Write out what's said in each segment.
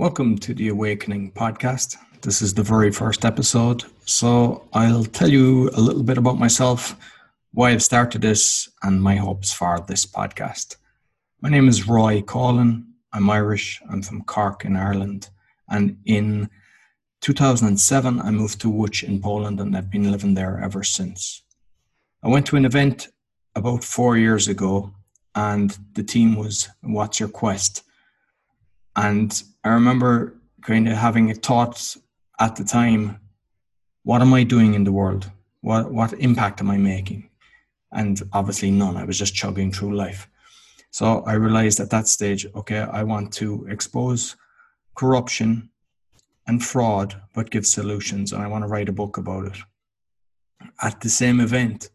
Welcome to the Awakening podcast. This is the very first episode. So I'll tell you a little bit about myself, why I've started this, and my hopes for this podcast. My name is Roy Collin. I'm Irish. I'm from Cork in Ireland. And in 2007, I moved to Łódź in Poland and I've been living there ever since. I went to an event about four years ago and the team was What's Your Quest? And I remember kind of having a thought at the time, what am I doing in the world? What what impact am I making? And obviously none. I was just chugging through life. So I realized at that stage, okay, I want to expose corruption and fraud, but give solutions, and I want to write a book about it. At the same event,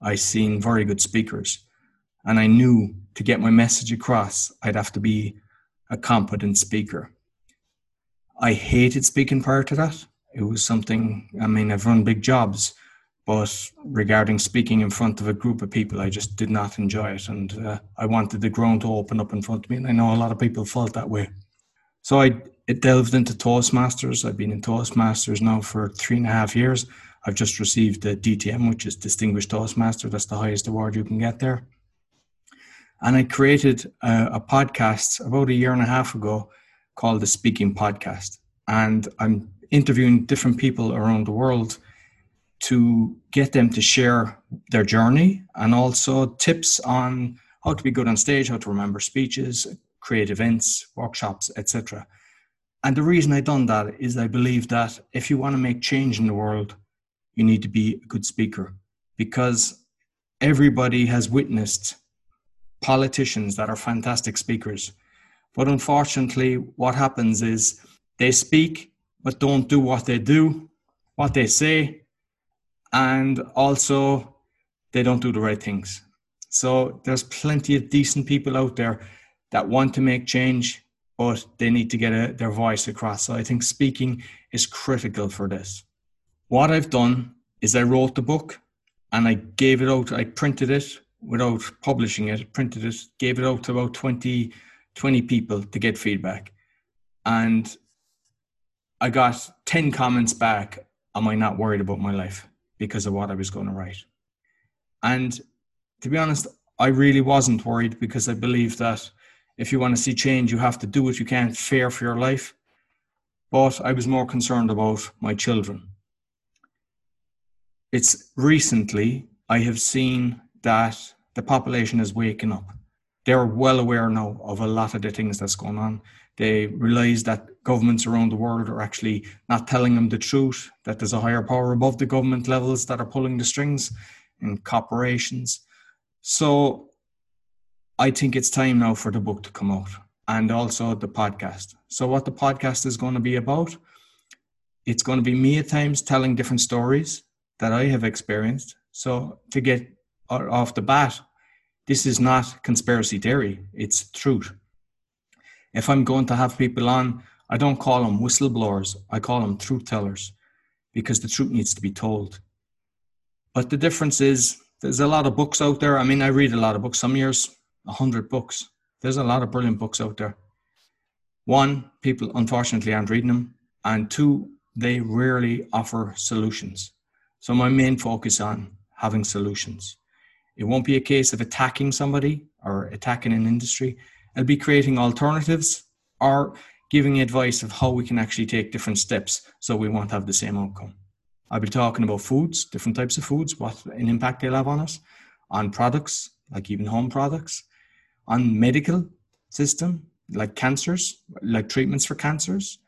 I seen very good speakers, and I knew to get my message across, I'd have to be a competent speaker. I hated speaking prior to that. It was something, I mean, I've run big jobs, but regarding speaking in front of a group of people, I just did not enjoy it. And uh, I wanted the ground to open up in front of me. And I know a lot of people felt that way. So I it delved into Toastmasters. I've been in Toastmasters now for three and a half years. I've just received the DTM, which is Distinguished Toastmaster. That's the highest award you can get there. And I created a, a podcast about a year and a half ago called the Speaking Podcast. And I'm interviewing different people around the world to get them to share their journey and also tips on how to be good on stage, how to remember speeches, create events, workshops, etc. And the reason I done that is I believe that if you want to make change in the world, you need to be a good speaker because everybody has witnessed politicians that are fantastic speakers. But unfortunately, what happens is they speak but don't do what they do, what they say, and also they don't do the right things. So there's plenty of decent people out there that want to make change, but they need to get a, their voice across. So I think speaking is critical for this. What I've done is I wrote the book and I gave it out, I printed it without publishing it, printed it, gave it out to about 20, 20 people to get feedback. And I got 10 comments back. Am I not worried about my life because of what I was going to write? And to be honest, I really wasn't worried because I believe that if you want to see change, you have to do what you can fair for your life. But I was more concerned about my children. It's recently I have seen that the population is waking up. They're well aware now of a lot of the things that's going on. They realize that governments around the world are actually not telling them the truth, that there's a higher power above the government levels that are pulling the strings in corporations. So I think it's time now for the book to come out and also the podcast. So, what the podcast is going to be about, it's going to be me at times telling different stories that I have experienced. So, to get off the bat, this is not conspiracy theory, it's truth. If I'm going to have people on, I don't call them whistleblowers, I call them truth tellers because the truth needs to be told. But the difference is there's a lot of books out there. I mean, I read a lot of books, some years, 100 books. There's a lot of brilliant books out there. One, people unfortunately aren't reading them. And two, they rarely offer solutions. So my main focus on having solutions. It won't be a case of attacking somebody or attacking an industry. It'll be creating alternatives or giving advice of how we can actually take different steps so we won't have the same outcome. I'll be talking about foods, different types of foods, what an impact they'll have on us, on products, like even home products, on medical system, like cancers, like treatments for cancers,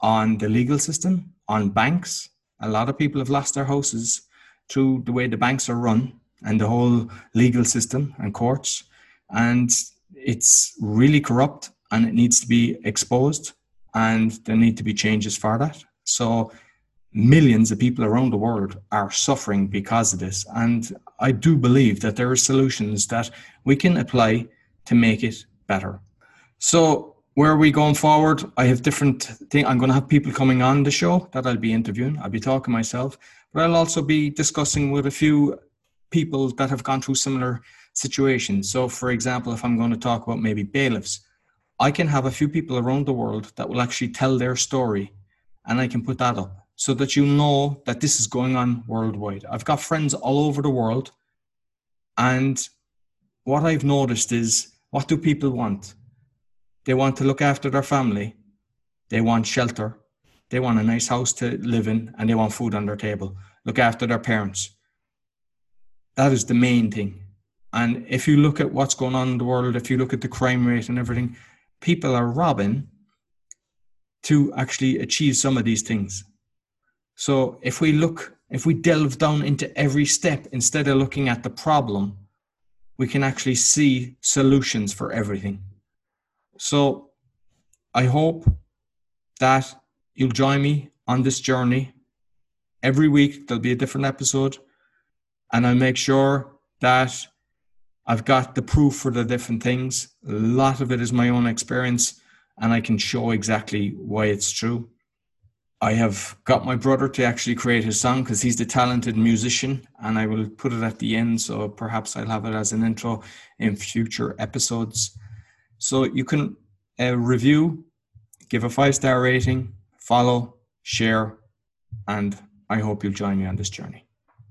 on the legal system, on banks. A lot of people have lost their houses through the way the banks are run and the whole legal system and courts. And it's really corrupt and it needs to be exposed and there need to be changes for that. So millions of people around the world are suffering because of this. And I do believe that there are solutions that we can apply to make it better. So where are we going forward? I have different things. I'm going to have people coming on the show that I'll be interviewing. I'll be talking myself, but I'll also be discussing with a few people that have gone through similar situations. So, for example, if I'm going to talk about maybe bailiffs, I can have a few people around the world that will actually tell their story and I can put that up so that you know that this is going on worldwide. I've got friends all over the world and what I've noticed is what do people want? They want to look after their family, they want shelter, they want a nice house to live in, and they want food on their table, look after their parents. That is the main thing. And if you look at what's going on in the world, if you look at the crime rate and everything, people are robbing to actually achieve some of these things. So if we look, if we delve down into every step instead of looking at the problem, we can actually see solutions for everything. So I hope that you'll join me on this journey. Every week there'll be a different episode, and I'll make sure that I've got the proof for the different things. A lot of it is my own experience, and I can show exactly why it's true. I have got my brother to actually create his song because he's the talented musician, and I will put it at the end. So perhaps I'll have it as an intro in future episodes. So you can uh, review, give a five star rating, follow, share, and I hope you'll join me on this journey.